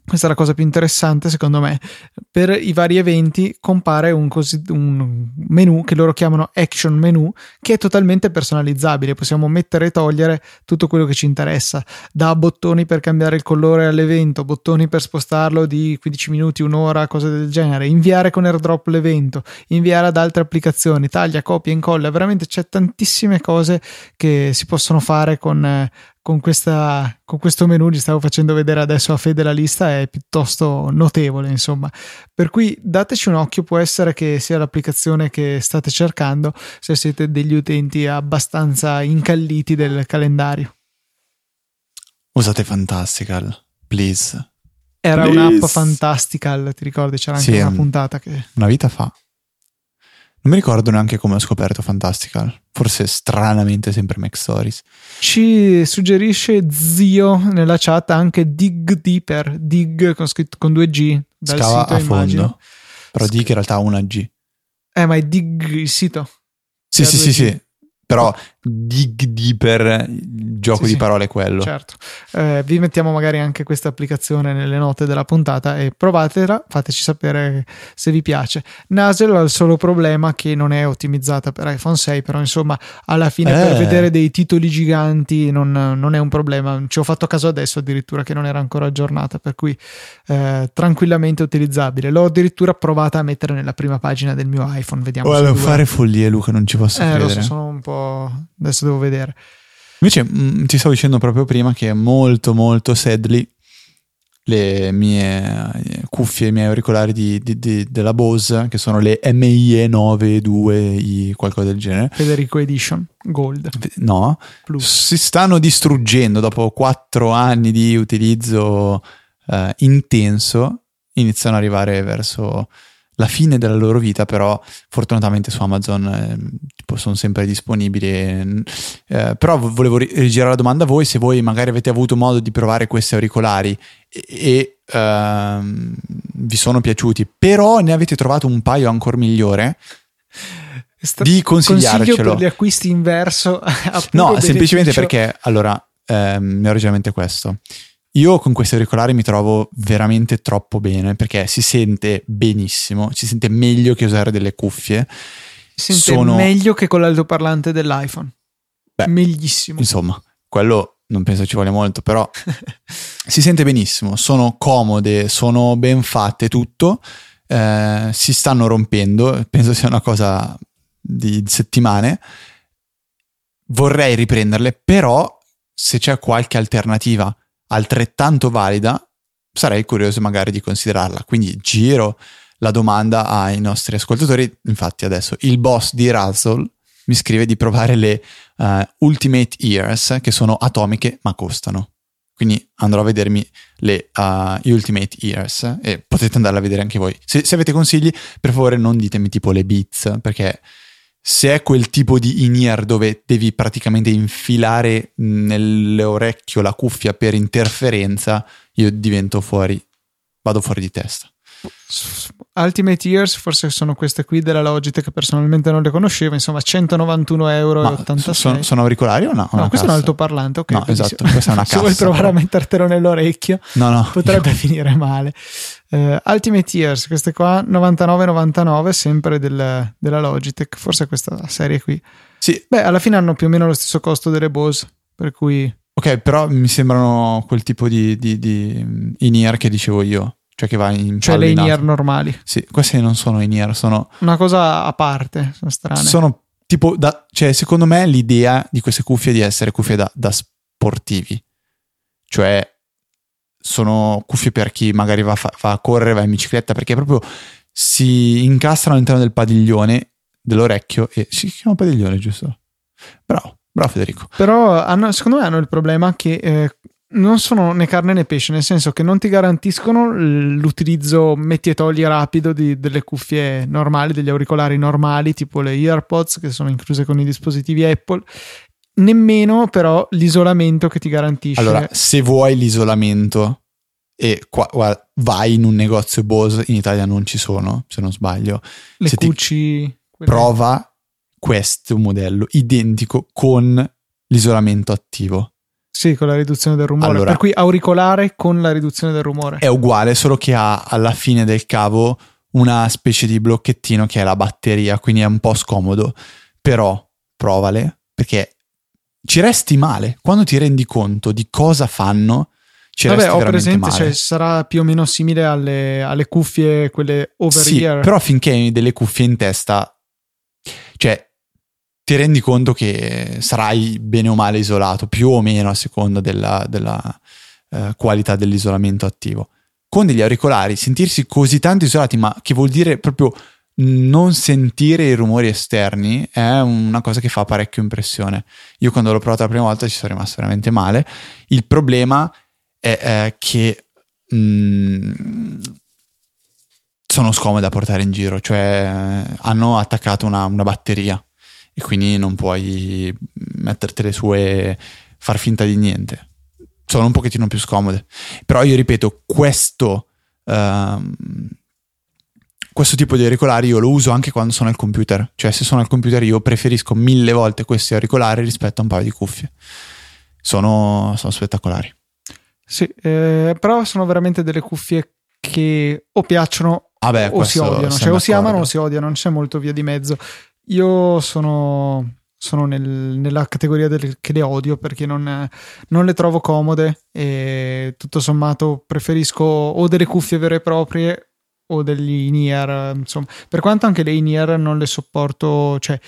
questa è la cosa più interessante secondo me, per i vari eventi compare un, così, un menu che loro chiamano action menu che è totalmente personalizzabile, possiamo mettere e togliere tutto quello che ci interessa, da bottoni per cambiare il colore all'evento, bottoni per spostarlo di 15 minuti, un'ora, cose del genere, inviare con airdrop l'evento, inviare ad altre applicazioni, taglia, copia, incolla, veramente c'è tantissime cose che si possono fare con con, questa, con questo menu, gli stavo facendo vedere adesso a Fede la lista, è piuttosto notevole, insomma. Per cui dateci un occhio, può essere che sia l'applicazione che state cercando se siete degli utenti abbastanza incalliti del calendario. Usate Fantastical, please. Era please. un'app Fantastical, ti ricordi? C'era anche sì, una puntata che... Una vita fa. Non mi ricordo neanche come ho scoperto Fantastical. Forse stranamente sempre Mac Stories. Ci suggerisce zio nella chat anche Dig Deeper. Dig con, scritto, con due G. Dal Scava sito, a fondo. Però Dig in realtà ha una G. Eh, ma è Dig il sito. Sì, sì, sì, sì. Però dig deeper, il gioco sì, di parole è quello. Certo. Eh, vi mettiamo magari anche questa applicazione nelle note della puntata e provatela, fateci sapere se vi piace. Nasel ha il solo problema che non è ottimizzata per iPhone 6, però insomma alla fine eh. per vedere dei titoli giganti non, non, è un problema. Ci ho fatto caso adesso addirittura che non era ancora aggiornata, per cui eh, tranquillamente utilizzabile. L'ho addirittura provata a mettere nella prima pagina del mio iPhone. Vediamo. Volevo fare follie Luca, non ci posso eh, credere. So, sono un po' adesso devo vedere. Invece mh, mm, ti stavo dicendo proprio prima che è molto molto Sedley le mie eh, cuffie, i miei auricolari di, di, di, della Bose, che sono le MIE 92i, qualcosa del genere. Federico Edition Gold. No, Plus. si stanno distruggendo dopo quattro anni di utilizzo eh, intenso, iniziano ad arrivare verso la fine della loro vita, però fortunatamente su Amazon eh, tipo, sono sempre disponibili. Eh, però volevo rigirare la domanda a voi se voi magari avete avuto modo di provare questi auricolari e, e ehm, vi sono piaciuti, però ne avete trovato un paio ancora migliore. Sta- di consigliarcelo. Consiglio per gli acquisti inverso. <laughs> no, semplicemente perché allora ehm, mi ragionamento questo. Io con questi auricolari mi trovo veramente troppo bene perché si sente benissimo, si sente meglio che usare delle cuffie. Si sente Sono... meglio che con l'altoparlante dell'iPhone. Beh, Meglissimo. Insomma, quello non penso ci voglia molto, però <laughs> si sente benissimo, sono comode, sono ben fatte, tutto. Eh, si stanno rompendo, penso sia una cosa di settimane. Vorrei riprenderle, però se c'è qualche alternativa altrettanto valida, sarei curioso magari di considerarla. Quindi giro la domanda ai nostri ascoltatori. Infatti adesso il boss di Razzle mi scrive di provare le uh, Ultimate Ears che sono atomiche ma costano. Quindi andrò a vedermi le uh, Ultimate Ears e potete andarle a vedere anche voi. Se, se, avete consigli, per favore non ditemi tipo le Beats perché se è quel tipo di in-ear dove devi praticamente infilare nell'orecchio la cuffia per interferenza, io divento fuori, vado fuori di testa. Ultimate Ears forse sono queste qui della Logitech personalmente non le conoscevo insomma 191 euro Ma 86 sono, sono, auricolari o no? no questo è un altoparlante ok. No esatto questa è una cassa se vuoi provare a mettertelo nell'orecchio no, no, potrebbe io... <laughs> finire male. Uh, Ultimate Ears queste qua 99,99 sempre del, della Logitech forse questa serie qui. Sì. Beh alla fine hanno più o meno lo stesso costo delle Bose per cui ok però mi sembrano quel tipo di, di, di in-ear che dicevo io cioè che va in Cioè le in-ear normali. Sì, queste non sono in-ear, sono... Una cosa a parte, sono strane. Sono tipo, da, cioè secondo me l'idea di queste cuffie è di essere cuffie da, da sportivi. Cioè sono cuffie per chi magari va, va, a correre, va in bicicletta, perché proprio si incastrano all'interno del padiglione dell'orecchio e si chiama padiglione, giusto? Bravo, bravo Federico. Però hanno, secondo me hanno il problema che eh, non sono né carne né pesce, nel senso che non ti garantiscono l'utilizzo metti e togli rapido di, delle cuffie normali, degli auricolari normali, tipo le AirPods che sono incluse con i dispositivi Apple, nemmeno però l'isolamento che ti garantisce. Allora, se vuoi l'isolamento e qua, guarda, vai in un negozio Bose, in Italia non ci sono, se non sbaglio. Le se cuci... Prova questo modello identico con l'isolamento attivo Sì, con la riduzione del rumore. Allora- per cui auricolare con la riduzione del rumore. È uguale, solo che ha alla fine del cavo una specie di blocchettino che è la batteria, quindi è un po' scomodo. Però provale, perché ci resti male. Quando ti rendi conto di cosa fanno, ci Vabbè, resti ho presente, male. cioè, sarà più o meno simile alle, alle cuffie, quelle over Sì, ear. però finché hai delle cuffie in testa, cioè ti rendi conto che sarai bene o male isolato, più o meno a seconda della, della, eh, qualità dell'isolamento attivo. Con degli auricolari, sentirsi così tanto isolati, ma che vuol dire proprio non sentire i rumori esterni, è una cosa che fa parecchio impressione. Io quando l'ho provato la prima volta ci sono rimasto veramente male. Il problema è eh, che mm, sono scomode da portare in giro, cioè hanno attaccato una, una batteria e quindi non puoi mettertele su e far finta di niente. Sono un pochettino più scomode. Però io ripeto, questo, ehm, questo tipo di auricolari io lo uso anche quando sono al computer. Cioè se sono al computer io preferisco mille volte questi auricolari rispetto a un paio di cuffie. Sono, sono spettacolari. Sì, eh, però sono veramente delle cuffie che o piacciono Vabbè, o si odiano, cioè o si amano o si odiano, non c'è molto via di mezzo. Io sono, sono nel- nella categoria delle, che le odio perché non, non le trovo comode e tutto sommato preferisco o delle cuffie vere e proprie o degli in-ear, insomma. Per quanto anche le in-ear non le sopporto, cioè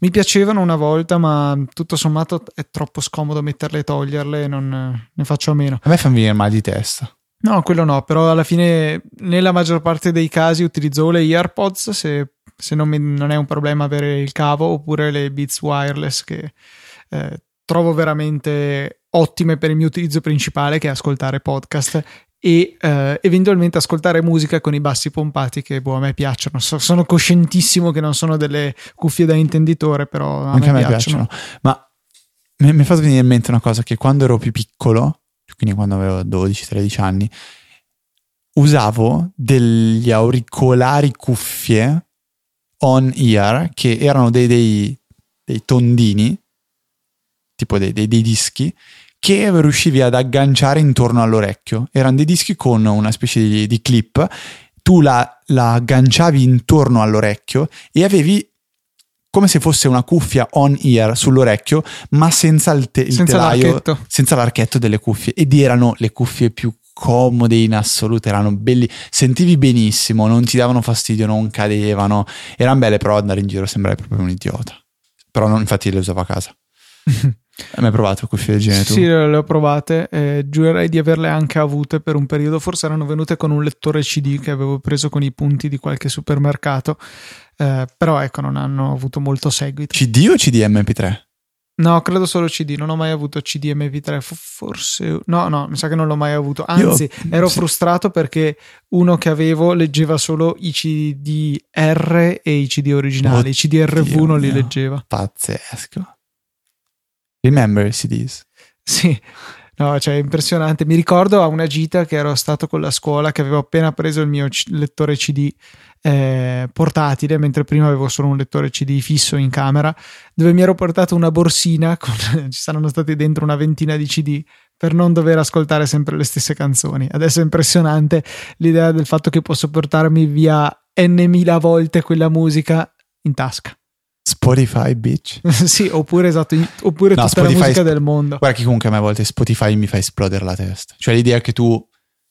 mi piacevano una volta, ma tutto sommato è troppo scomodo metterle e toglierle, non ne faccio a meno. A me fa venire mal di testa. No, quello no, però alla fine nella maggior parte dei casi utilizzo le AirPods se, se non, mi- non è un problema avere il cavo oppure le Beats Wireless che eh, trovo veramente ottime per il mio utilizzo principale che è ascoltare podcast e eh, eventualmente ascoltare musica con i bassi pompati che boh, a me piacciono. So- sono coscientissimo che non sono delle cuffie da intenditore, però a Anche me, a me piacciono. piacciono. Ma mi mi è fatto venire in mente una cosa che quando ero più piccolo, quindi quando avevo 12-13 anni, usavo degli auricolari cuffie on ear che erano dei, dei- dei tondini, tipo dei, dei- dei dischi, che riuscivi ad agganciare intorno all'orecchio. Erano dei dischi con una specie di, di clip, tu la, la agganciavi intorno all'orecchio e avevi come se fosse una cuffia on ear sull'orecchio, ma senza il, te- il Senza telaio, l'archetto. senza l'archetto delle cuffie. Ed erano le cuffie più comode in assoluto, erano belli, sentivi benissimo, non ti davano fastidio, non cadevano, erano belle, però andare in giro sembravi proprio un idiota. Però non, infatti le usavo a casa. <laughs> Hai mai provato cuffie del genere tu? Sì, le ho provate, eh, giurerei di averle anche avute per un periodo, forse erano venute con un lettore CD che avevo preso con i punti di qualche supermercato, eh, però ecco, non hanno avuto molto seguito. CD o CDMP3? No, credo solo CD, non ho mai avuto CD MP3, fo- forse... No, no, mi sa che non l'ho mai avuto, anzi ero sì. frustrato perché uno che avevo leggeva solo i CDR e i CD originali, i CDRV Oddio non li leggeva. Pazzesco. Remember CDs? Sì, no, cioè impressionante. Mi ricordo a una gita che ero stato con la scuola che avevo appena preso il mio c- lettore CD eh, portatile, mentre prima avevo solo un lettore CD fisso in camera, dove mi ero portato una borsina <laughs> con ci saranno stati dentro una ventina di CD per non dover ascoltare sempre le stesse canzoni. Adesso è impressionante l'idea del fatto che posso portarmi via n mila volte quella musica in tasca. Spotify, bitch. <laughs> sì, oppure esatto, oppure No, tutta la Spotify musica sp- del mondo. Guarda che comunque a me a volte Spotify mi fa esplodere la testa. Cioè l'idea che tu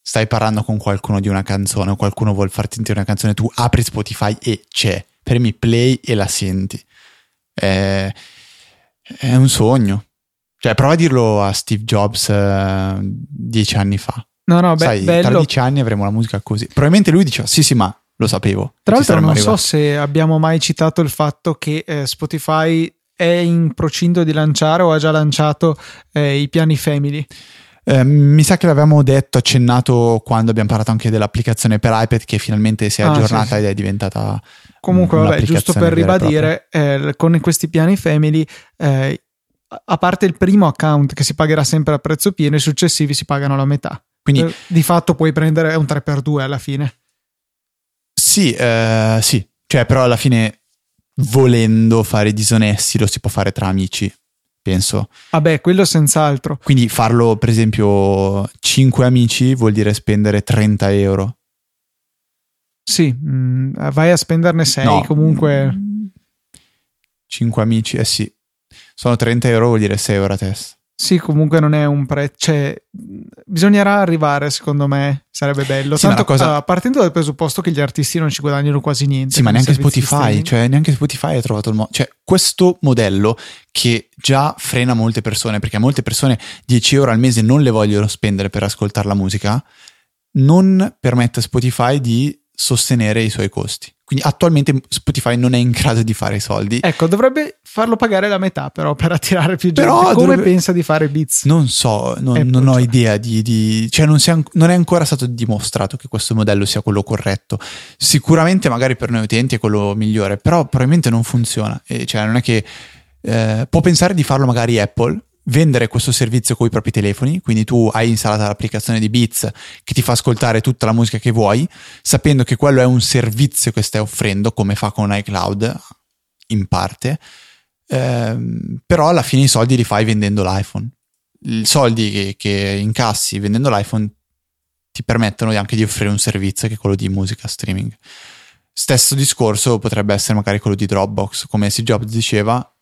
stai parlando con qualcuno di una canzone o qualcuno vuol farti sentire una canzone, tu apri Spotify e c'è. Premi play e la senti. È, è un sogno. Cioè prova a dirlo a Steve Jobs eh, dieci anni fa. No, no, beh, Sai, tra bello. dieci anni avremo la musica così. Probabilmente lui diceva sì sì ma lo sapevo. Tra l'altro non so arrivati. se abbiamo mai citato il fatto che eh, Spotify è in procinto di lanciare o ha già lanciato eh, i piani Family. Eh, mi sa che l'avevamo detto, accennato quando abbiamo parlato anche dell'applicazione per iPad che finalmente si è Ah, aggiornata sì, sì. ed è diventata Comunque, vabbè, giusto per ribadire, eh, con questi piani Family, eh, a parte il primo account che si pagherà sempre a prezzo pieno, i successivi si pagano la metà. Quindi Eh, di fatto puoi prendere un 3x2 alla fine. sì, eh, sì, cioè però alla fine volendo fare disonesti lo si può fare tra amici penso. Vabbè, quello senz'altro. Quindi farlo, per esempio, 5 amici vuol dire spendere 30 euro. Sì, mh, vai a spenderne 6 No. comunque. 5 amici, eh sì. Sono 30 euro, vuol dire 6 euro a testa. Sì, comunque non è un prezzo. Cioè, bisognerà arrivare, secondo me. Sarebbe bello. Sì, Tanto, cosa- ah, partendo dal presupposto che gli artisti non ci guadagnano quasi niente. Sì, ma neanche Spotify, cioè neanche Spotify ha trovato il modo. Cioè, questo modello che già frena molte persone, perché molte persone 10 euro al mese non le vogliono spendere per ascoltare la musica, non permette a Spotify di sostenere i suoi costi. Quindi attualmente Spotify non è in grado di fare i soldi. Ecco, dovrebbe farlo pagare la metà, però, per attirare più gente. Però Come dovrebbe- pensa di fare Beats? Non so, non, Apple, non ho cioè. idea di... di- cioè non, è non è ancora stato dimostrato che questo modello sia quello corretto. Sicuramente magari per noi utenti è quello migliore, però probabilmente non funziona. E cioè non è che... eh, può pensare di farlo magari Apple, vendere questo servizio con i propri telefoni, quindi tu hai installata l'applicazione di Beats che ti fa ascoltare tutta la musica che vuoi, sapendo che quello è un servizio che stai offrendo, come fa con iCloud, in parte, Ehm, però alla fine i soldi li fai vendendo l'iPhone. I soldi che, che incassi vendendo l'iPhone ti permettono anche di offrire un servizio che è quello di musica streaming. Stesso discorso potrebbe essere magari quello di Dropbox, come Steve Jobs diceva,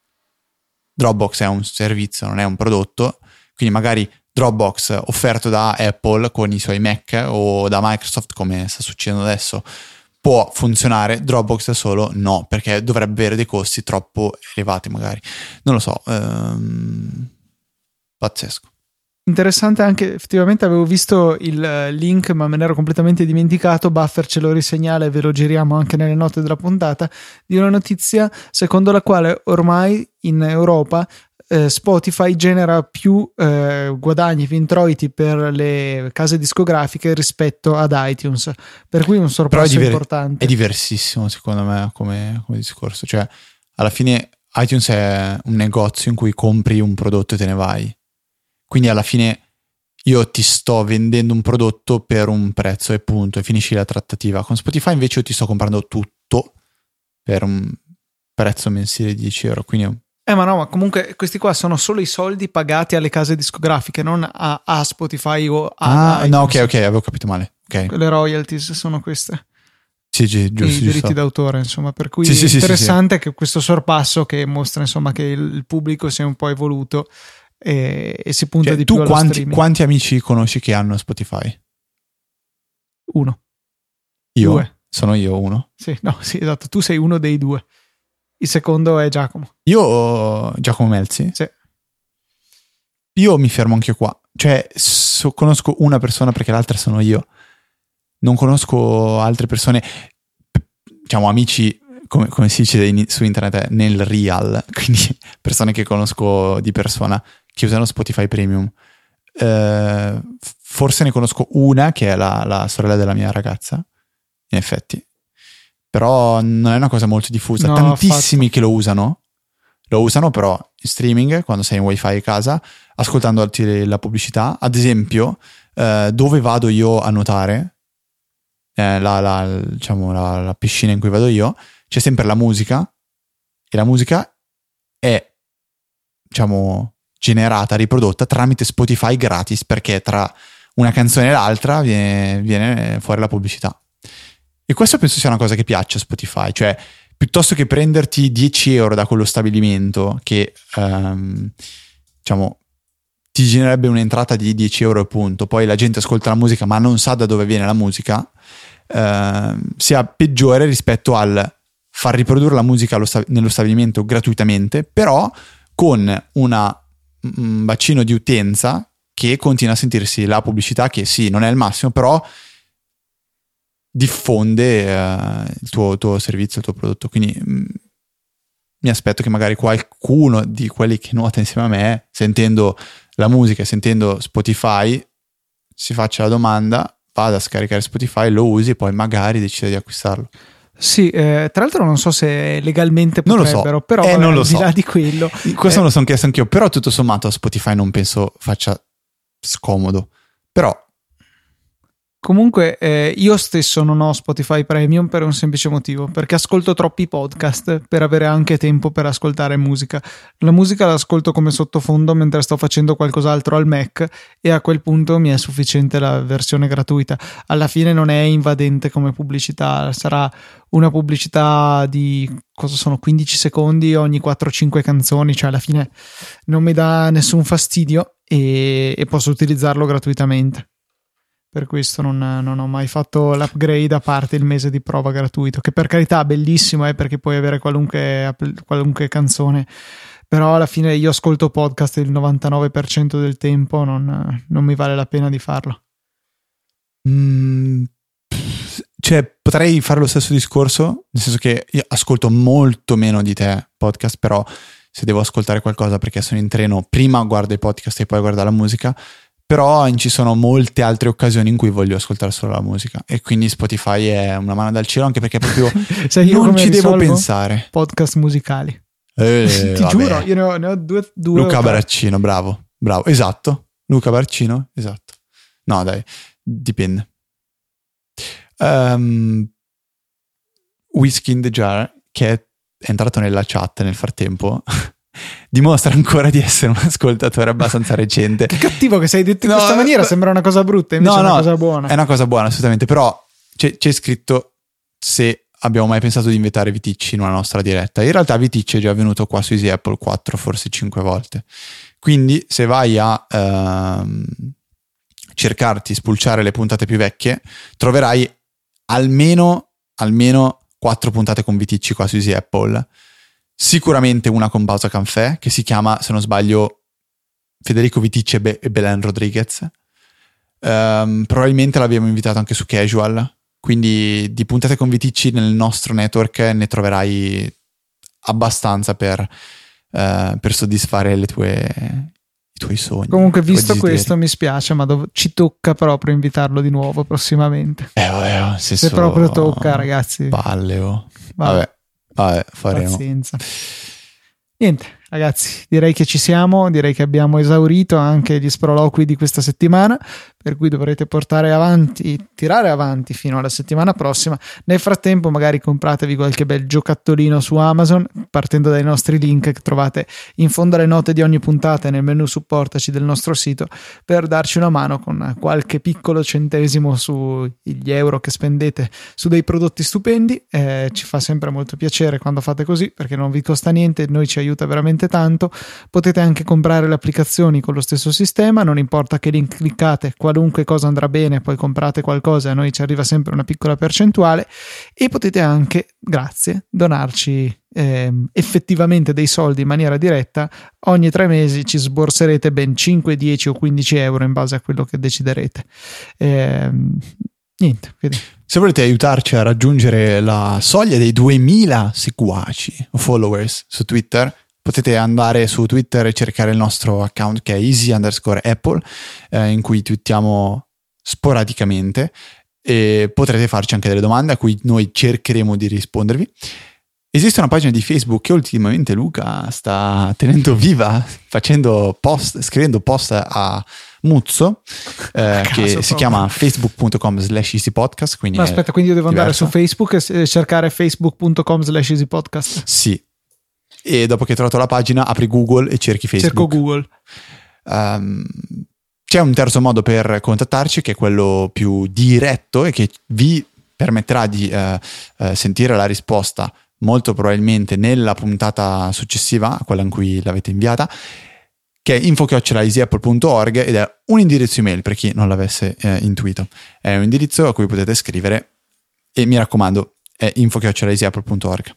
Dropbox è un servizio, non è un prodotto, quindi magari Dropbox offerto da Apple con i suoi Mac o da Microsoft come sta succedendo adesso può funzionare, Dropbox da solo no, perché dovrebbe avere dei costi troppo elevati magari. Non lo so, ehm, pazzesco. Interessante anche, effettivamente avevo visto il eh, link, ma me ne ero completamente dimenticato. Buffer ce lo risegnala e ve lo giriamo anche nelle note della puntata. Di una notizia secondo la quale ormai in Europa eh, Spotify genera più eh, guadagni, più introiti per le case discografiche rispetto ad iTunes. Per cui un Però è, sorpasso diver- importante. è diversissimo secondo me come, come discorso, cioè alla fine iTunes è un negozio in cui compri un prodotto e te ne vai. Quindi alla fine io ti sto vendendo un prodotto per un prezzo e punto, e finisci la trattativa. Con Spotify invece io ti sto comprando tutto per un prezzo mensile di 10 euro. Quindi Eh, ma no, ma comunque questi qua sono solo i soldi pagati alle case discografiche, non a, a Spotify o a. Ah, no, ok, ok, avevo capito male. Ok, Le royalties sono queste. sì, sì, I giusto, diritti giusto. d'autore, insomma. Per cui Sì, sì, è sì, sì, interessante che questo sorpasso che mostra, insomma, che il, il pubblico si è un po' evoluto e, e si punta Cioè, di tu più allo quanti, streaming. quanti amici conosci che hanno Spotify? Uno. Io? Due. Sono io uno. Sì, no, sì, esatto. Tu sei uno dei due. Il secondo è Giacomo. Io, Giacomo Melzi, Sì. io mi fermo anche qua. Cioè, so- conosco una persona perché l'altra sono io. Non conosco altre persone, diciamo amici, come, come si dice in- su internet, nel real, <laughs> quindi persone che conosco di persona che usano Spotify Premium. Eh, forse ne conosco una che è la, la sorella della mia ragazza, in effetti. Però non è una cosa molto diffusa. No, Tantissimi che lo usano. Lo usano però in streaming, quando sei in wifi a casa, ascoltando la pubblicità. Ad esempio, eh, dove vado io a nuotare, eh, la, la- diciamo, la- la piscina in cui vado io, c'è sempre la musica e la musica è, diciamo, generata, riprodotta tramite Spotify gratis perché tra una canzone e l'altra viene, viene fuori la pubblicità. E questo penso sia una cosa che piace a Spotify, cioè piuttosto che prenderti 10 euro da quello stabilimento che ehm, diciamo ti genererebbe un'entrata di 10 euro e punto, poi la gente ascolta la musica ma non sa da dove viene la musica, ehm, sia peggiore rispetto al far riprodurre la musica sta- nello stabilimento gratuitamente, però con una- un bacino di utenza che continua a sentirsi la pubblicità che sì, non è il massimo, però diffonde eh, il tuo, tuo servizio, il tuo prodotto. Quindi mm, mi aspetto che magari qualcuno di quelli che nuota insieme a me, sentendo la musica sentendo Spotify, si faccia la domanda, vada a scaricare Spotify, lo usi e poi magari decida di acquistarlo. Sì, eh, tra l'altro non so se legalmente Non lo so. potrebbero, però Eh, vabbè, non lo al di so. là di quello. Questo Eh. me lo sono chiesto anch'io, però tutto sommato Spotify non penso faccia scomodo. Però Comunque, eh, io stesso non ho Spotify Premium per un semplice motivo: perché ascolto troppi podcast per avere anche tempo per ascoltare musica. La musica l'ascolto come sottofondo mentre sto facendo qualcos'altro al Mac, e a quel punto mi è sufficiente la versione gratuita. Alla fine non è invadente come pubblicità, sarà una pubblicità di cosa sono 15 secondi ogni 4-5 canzoni, cioè alla fine non mi dà nessun fastidio e, e posso utilizzarlo gratuitamente per questo non, non, ho mai fatto l'upgrade a parte il mese di prova gratuito, che per carità è bellissimo eh, perché puoi avere qualunque, qualunque, canzone, però alla fine io ascolto podcast il 99% del tempo, non, non mi vale la pena di farlo. Mm, cioè, potrei fare lo stesso discorso, nel senso che io ascolto molto meno di te podcast, però se devo ascoltare qualcosa perché sono in treno, prima guardo i podcast e poi guardo la musica però ci sono molte altre occasioni in cui voglio ascoltare solo la musica e quindi Spotify è una mano dal cielo anche perché proprio <laughs> non ci devo pensare. Podcast musicali. Eh, <laughs> Ti vabbè. giuro, io ne ho, ne ho due, due. Luca Baraccino, bravo, bravo, esatto. Luca Baraccino, esatto. No, dai, dipende. Um, Whiskey in the Jar, che è entrato nella chat nel frattempo, <laughs> dimostra ancora di essere un ascoltatore abbastanza recente. che cattivo che sei detto in no, questa maniera, beh, sembra una cosa brutta, invece no, è una no, cosa buona. È una cosa buona, assolutamente, però c'è, c'è, scritto se abbiamo mai pensato di invitare Viticci in una nostra diretta. In realtà Viticci è già venuto qua su Easy Apple 4, forse 5 volte. Quindi se vai a ehm, cercarti, spulciare le puntate più vecchie, troverai almeno, almeno 4 puntate con Viticci qua su Easy Apple Sicuramente una con Pausa Canfè, che si chiama, se non sbaglio, Federico Viticci e, Be- e Belen Rodriguez. Um, probabilmente l'abbiamo invitato anche su Casual, quindi di puntate con Viticci nel nostro network ne troverai abbastanza per, uh, per soddisfare le tue, i tuoi sogni. Comunque, visto questo, mi spiace, ma dov- ci tocca proprio invitarlo di nuovo prossimamente. Eh, vabbè, se, se proprio tocca, ragazzi. Palle, oh. Vabbè. vabbè. Vabbè, faremo. Pazienza. Niente, ragazzi, direi che ci siamo, direi che abbiamo esaurito anche gli sproloqui di questa settimana, per cui dovrete portare avanti, tirare avanti fino alla settimana prossima. Nel frattempo, magari compratevi qualche bel giocattolino su Amazon, partendo dai nostri link che trovate in fondo alle note di ogni puntata nel menu supportaci del nostro sito, per darci una mano con qualche piccolo centesimo sugli euro che spendete su dei prodotti stupendi. Eh, ci fa sempre molto piacere quando fate così, perché non vi costa niente, noi ci aiuta veramente tanto. Potete anche comprare le applicazioni con lo stesso sistema, non importa che link cliccate, qualunque qualunque cosa andrà bene, poi comprate qualcosa e a noi ci arriva sempre una piccola percentuale e potete anche, grazie, donarci eh, effettivamente dei soldi in maniera diretta. Ogni tre mesi ci sborserete ben 5, 10 o 15 euro in base a quello che deciderete. Eh, niente, quindi. Se volete aiutarci a raggiungere la soglia dei 2000 seguaci o followers su Twitter, potete andare su Twitter e cercare il nostro account che è easy underscore apple eh, in cui twittiamo sporadicamente e potrete farci anche delle domande a cui noi cercheremo di rispondervi. Esiste una pagina di Facebook che ultimamente Luca sta tenendo viva <laughs> facendo post, scrivendo post a Muzzo eh, che proprio. si chiama facebook.com slash easypodcast Ma aspetta quindi io devo diverso. andare su Facebook e cercare facebook.com slash easypodcast sì e dopo che hai trovato la pagina apri Google e cerchi Facebook. Cerco Google. Um, c'è un terzo modo per contattarci che è quello più diretto e che vi permetterà di uh, uh, sentire la risposta molto probabilmente nella puntata successiva a quella in cui l'avete inviata che è info.easyapple.org ed è un indirizzo email per chi non l'avesse eh, intuito. È un indirizzo a cui potete scrivere e mi raccomando è info.easyapple.org.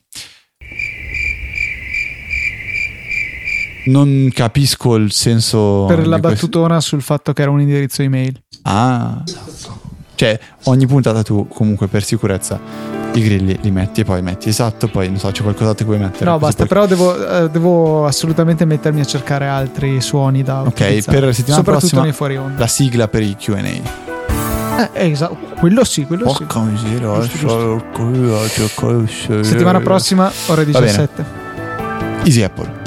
Non capisco il senso. Per la battutona questo. sul fatto che era un indirizzo email. Ah, cioè ogni puntata tu comunque per sicurezza i grilli li metti e poi metti esatto, poi non so, c'è qualcos'altro che vuoi mettere. No, basta, poi... però devo, eh, devo, assolutamente mettermi a cercare altri suoni da Ok, per la settimana prossima fuori onda. la sigla per i Q&A. Eh, esatto, quello sì, quello Porca sì. Miseria, giusto, giusto. Settimana prossima, ore 17. Easy Apple.